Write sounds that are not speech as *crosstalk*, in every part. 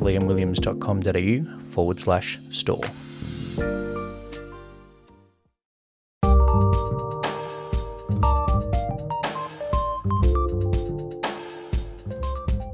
liamwilliams.com.au forward slash store.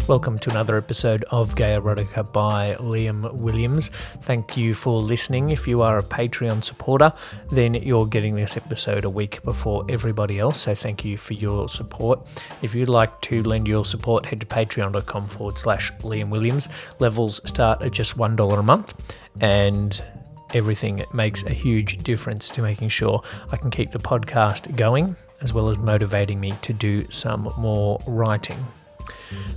Welcome to another episode of Gay Erotica by Liam Williams. Thank you for listening. If you are a Patreon supporter, then you're getting this episode a week before everybody else. So thank you for your support. If you'd like to lend your support, head to patreon.com forward slash Liam Williams. Levels start at just $1 a month and everything makes a huge difference to making sure I can keep the podcast going as well as motivating me to do some more writing.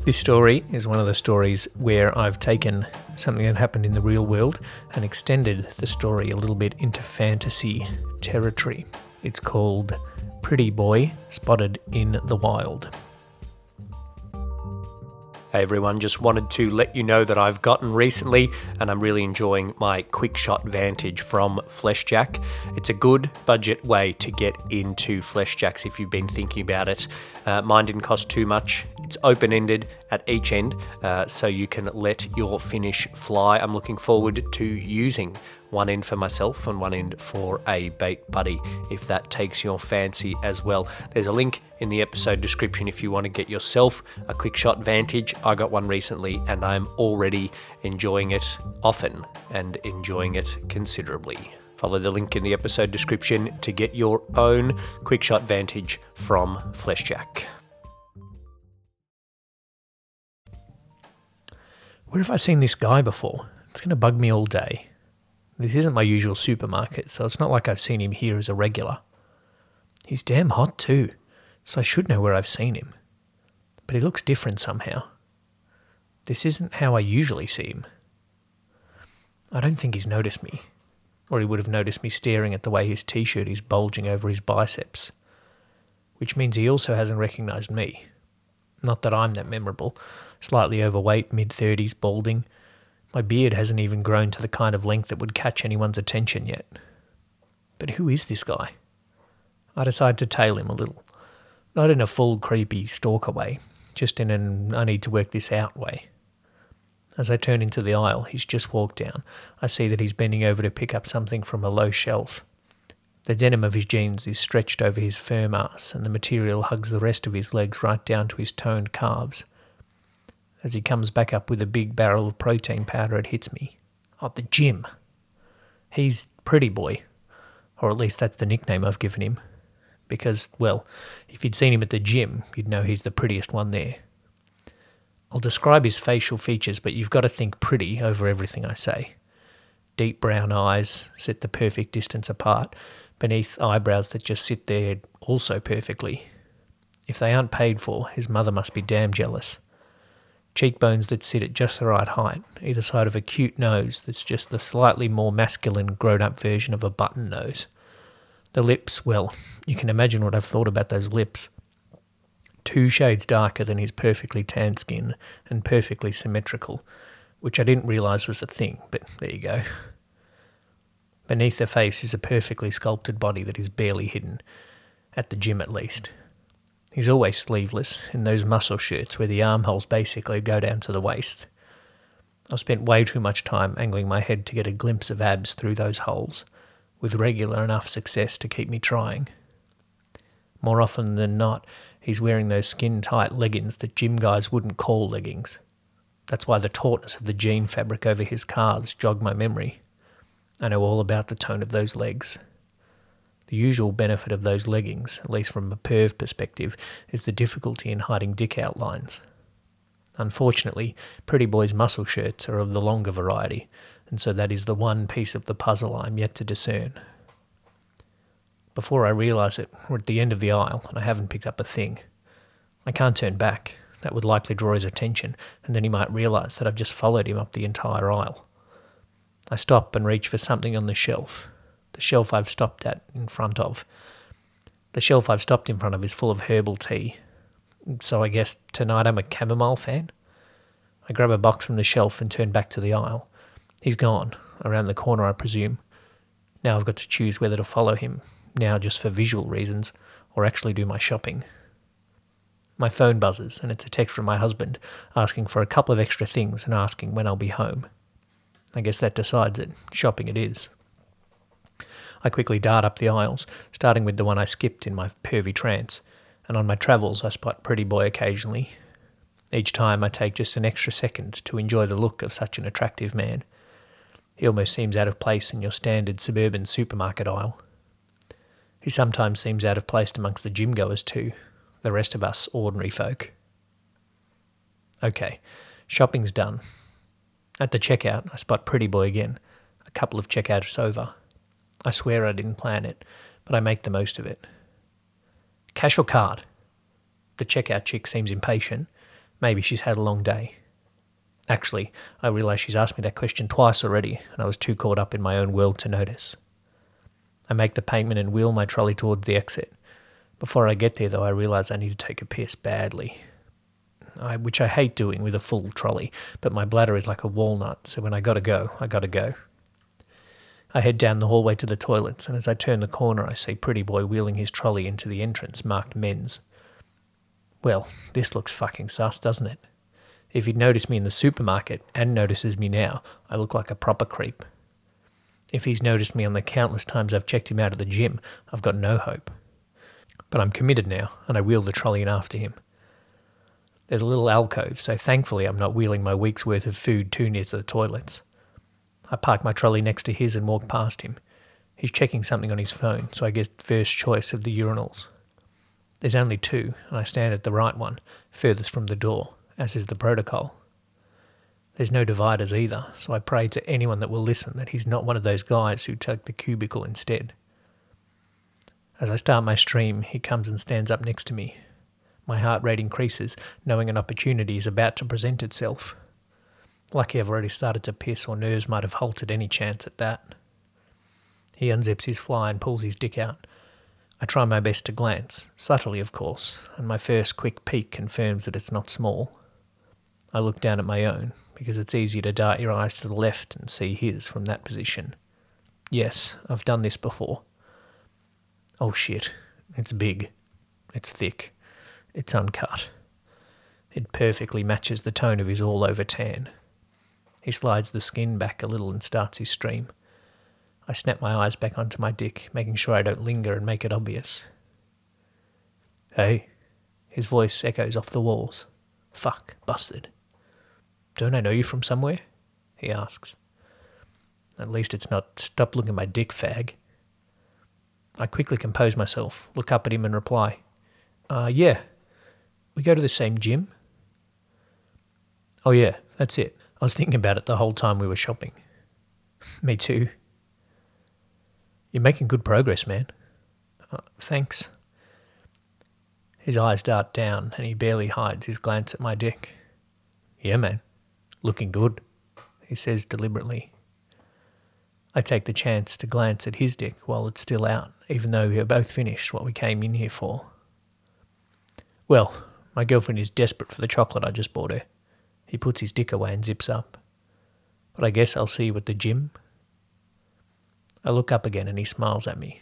This story is one of the stories where I've taken something that happened in the real world and extended the story a little bit into fantasy territory. It's called Pretty Boy Spotted in the Wild. Hey everyone, just wanted to let you know that I've gotten recently and I'm really enjoying my quick shot vantage from Fleshjack. It's a good budget way to get into Fleshjacks if you've been thinking about it. Uh, mine didn't cost too much. It's open ended at each end, uh, so you can let your finish fly. I'm looking forward to using one end for myself and one end for a bait buddy if that takes your fancy as well. There's a link in the episode description if you want to get yourself a quick shot vantage. I got one recently and I'm already enjoying it often and enjoying it considerably. Follow the link in the episode description to get your own quick shot vantage from Fleshjack. Where have I seen this guy before? It's going to bug me all day. This isn't my usual supermarket, so it's not like I've seen him here as a regular. He's damn hot too, so I should know where I've seen him. But he looks different somehow. This isn't how I usually see him. I don't think he's noticed me, or he would have noticed me staring at the way his t shirt is bulging over his biceps, which means he also hasn't recognized me. Not that I'm that memorable, slightly overweight, mid 30s, balding my beard hasn't even grown to the kind of length that would catch anyone's attention yet. But who is this guy? I decide to tail him a little. Not in a full creepy stalker way, just in an I need to work this out way. As I turn into the aisle, he's just walked down. I see that he's bending over to pick up something from a low shelf. The denim of his jeans is stretched over his firm ass, and the material hugs the rest of his legs right down to his toned calves. As he comes back up with a big barrel of protein powder, it hits me. At the gym. He's Pretty Boy. Or at least that's the nickname I've given him. Because, well, if you'd seen him at the gym, you'd know he's the prettiest one there. I'll describe his facial features, but you've got to think pretty over everything I say. Deep brown eyes set the perfect distance apart, beneath eyebrows that just sit there also perfectly. If they aren't paid for, his mother must be damn jealous cheekbones that sit at just the right height, either side of a cute nose that's just the slightly more masculine, grown up version of a button nose. The lips, well, you can imagine what I've thought about those lips. Two shades darker than his perfectly tan skin and perfectly symmetrical, which I didn't realise was a thing, but there you go. Beneath the face is a perfectly sculpted body that is barely hidden, at the gym at least. He's always sleeveless in those muscle shirts where the armholes basically go down to the waist. I've spent way too much time angling my head to get a glimpse of abs through those holes, with regular enough success to keep me trying. More often than not, he's wearing those skin tight leggings that gym guys wouldn't call leggings. That's why the tautness of the jean fabric over his calves jogged my memory. I know all about the tone of those legs. The usual benefit of those leggings, at least from a perv perspective, is the difficulty in hiding dick outlines. Unfortunately, Pretty Boy's muscle shirts are of the longer variety, and so that is the one piece of the puzzle I am yet to discern. Before I realise it, we're at the end of the aisle, and I haven't picked up a thing. I can't turn back. That would likely draw his attention, and then he might realise that I've just followed him up the entire aisle. I stop and reach for something on the shelf. The shelf I've stopped at in front of. The shelf I've stopped in front of is full of herbal tea. So I guess tonight I'm a chamomile fan. I grab a box from the shelf and turn back to the aisle. He's gone, around the corner, I presume. Now I've got to choose whether to follow him, now just for visual reasons, or actually do my shopping. My phone buzzes, and it's a text from my husband asking for a couple of extra things and asking when I'll be home. I guess that decides it. Shopping it is. I quickly dart up the aisles, starting with the one I skipped in my pervy trance, and on my travels I spot Pretty Boy occasionally. Each time I take just an extra second to enjoy the look of such an attractive man. He almost seems out of place in your standard suburban supermarket aisle. He sometimes seems out of place amongst the gym goers too, the rest of us ordinary folk. Okay, shopping's done. At the checkout, I spot Pretty Boy again, a couple of checkouts over. I swear I didn't plan it, but I make the most of it. Cash or card? The checkout chick seems impatient. Maybe she's had a long day. Actually, I realise she's asked me that question twice already, and I was too caught up in my own world to notice. I make the payment and wheel my trolley towards the exit. Before I get there, though, I realise I need to take a piss badly. I, which I hate doing with a full trolley, but my bladder is like a walnut, so when I gotta go, I gotta go. I head down the hallway to the toilets, and as I turn the corner, I see Pretty Boy wheeling his trolley into the entrance marked men's. Well, this looks fucking sus, doesn't it? If he'd noticed me in the supermarket and notices me now, I look like a proper creep. If he's noticed me on the countless times I've checked him out of the gym, I've got no hope. But I'm committed now, and I wheel the trolley in after him. There's a little alcove, so thankfully I'm not wheeling my week's worth of food too near to the toilets. I park my trolley next to his and walk past him. He's checking something on his phone, so I get first choice of the urinals. There's only two, and I stand at the right one, furthest from the door, as is the protocol. There's no dividers either, so I pray to anyone that will listen that he's not one of those guys who take the cubicle instead. As I start my stream, he comes and stands up next to me. My heart rate increases, knowing an opportunity is about to present itself. Lucky I've already started to piss, or nerves might have halted any chance at that. He unzips his fly and pulls his dick out. I try my best to glance, subtly of course, and my first quick peek confirms that it's not small. I look down at my own, because it's easier to dart your eyes to the left and see his from that position. Yes, I've done this before. Oh shit, it's big. It's thick. It's uncut. It perfectly matches the tone of his all over tan. He slides the skin back a little and starts his stream. I snap my eyes back onto my dick, making sure I don't linger and make it obvious. Hey, his voice echoes off the walls. Fuck, busted. Don't I know you from somewhere? He asks. At least it's not stop looking at my dick, fag. I quickly compose myself, look up at him, and reply, Uh, yeah. We go to the same gym? Oh, yeah, that's it. I was thinking about it the whole time we were shopping. *laughs* Me too. You're making good progress, man. Uh, thanks. His eyes dart down, and he barely hides his glance at my dick. Yeah, man. Looking good, he says deliberately. I take the chance to glance at his dick while it's still out, even though we are both finished what we came in here for. Well, my girlfriend is desperate for the chocolate I just bought her. He puts his dick away and zips up. But I guess I'll see you at the gym. I look up again and he smiles at me.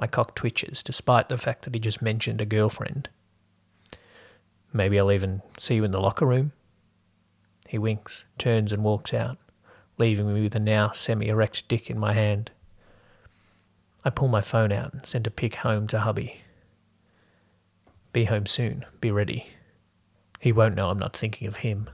My cock twitches, despite the fact that he just mentioned a girlfriend. Maybe I'll even see you in the locker room. He winks, turns, and walks out, leaving me with a now semi erect dick in my hand. I pull my phone out and send a pic home to hubby. Be home soon, be ready. He won't know I'm not thinking of him.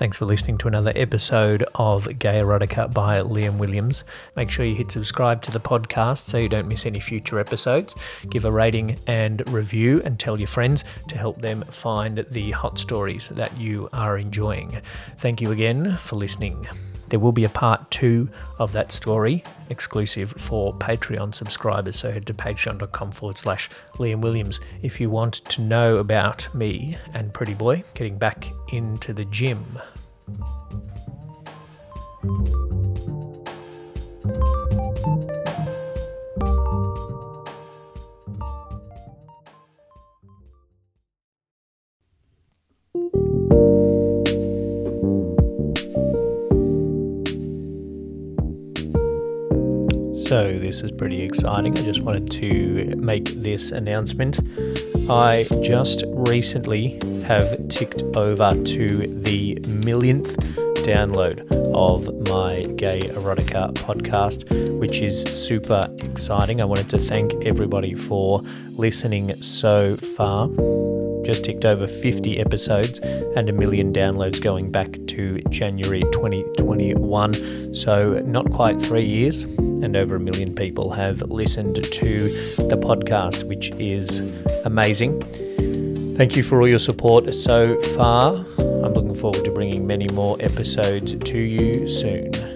Thanks for listening to another episode of Gay Erotica by Liam Williams. Make sure you hit subscribe to the podcast so you don't miss any future episodes. Give a rating and review and tell your friends to help them find the hot stories that you are enjoying. Thank you again for listening. There will be a part two of that story exclusive for Patreon subscribers. So head to patreon.com forward slash Liam Williams if you want to know about me and Pretty Boy getting back into the gym. This is pretty exciting. I just wanted to make this announcement. I just recently have ticked over to the millionth download of my Gay Erotica podcast, which is super exciting. I wanted to thank everybody for listening so far just ticked over 50 episodes and a million downloads going back to January 2021. So, not quite three years, and over a million people have listened to the podcast, which is amazing. Thank you for all your support so far. I'm looking forward to bringing many more episodes to you soon.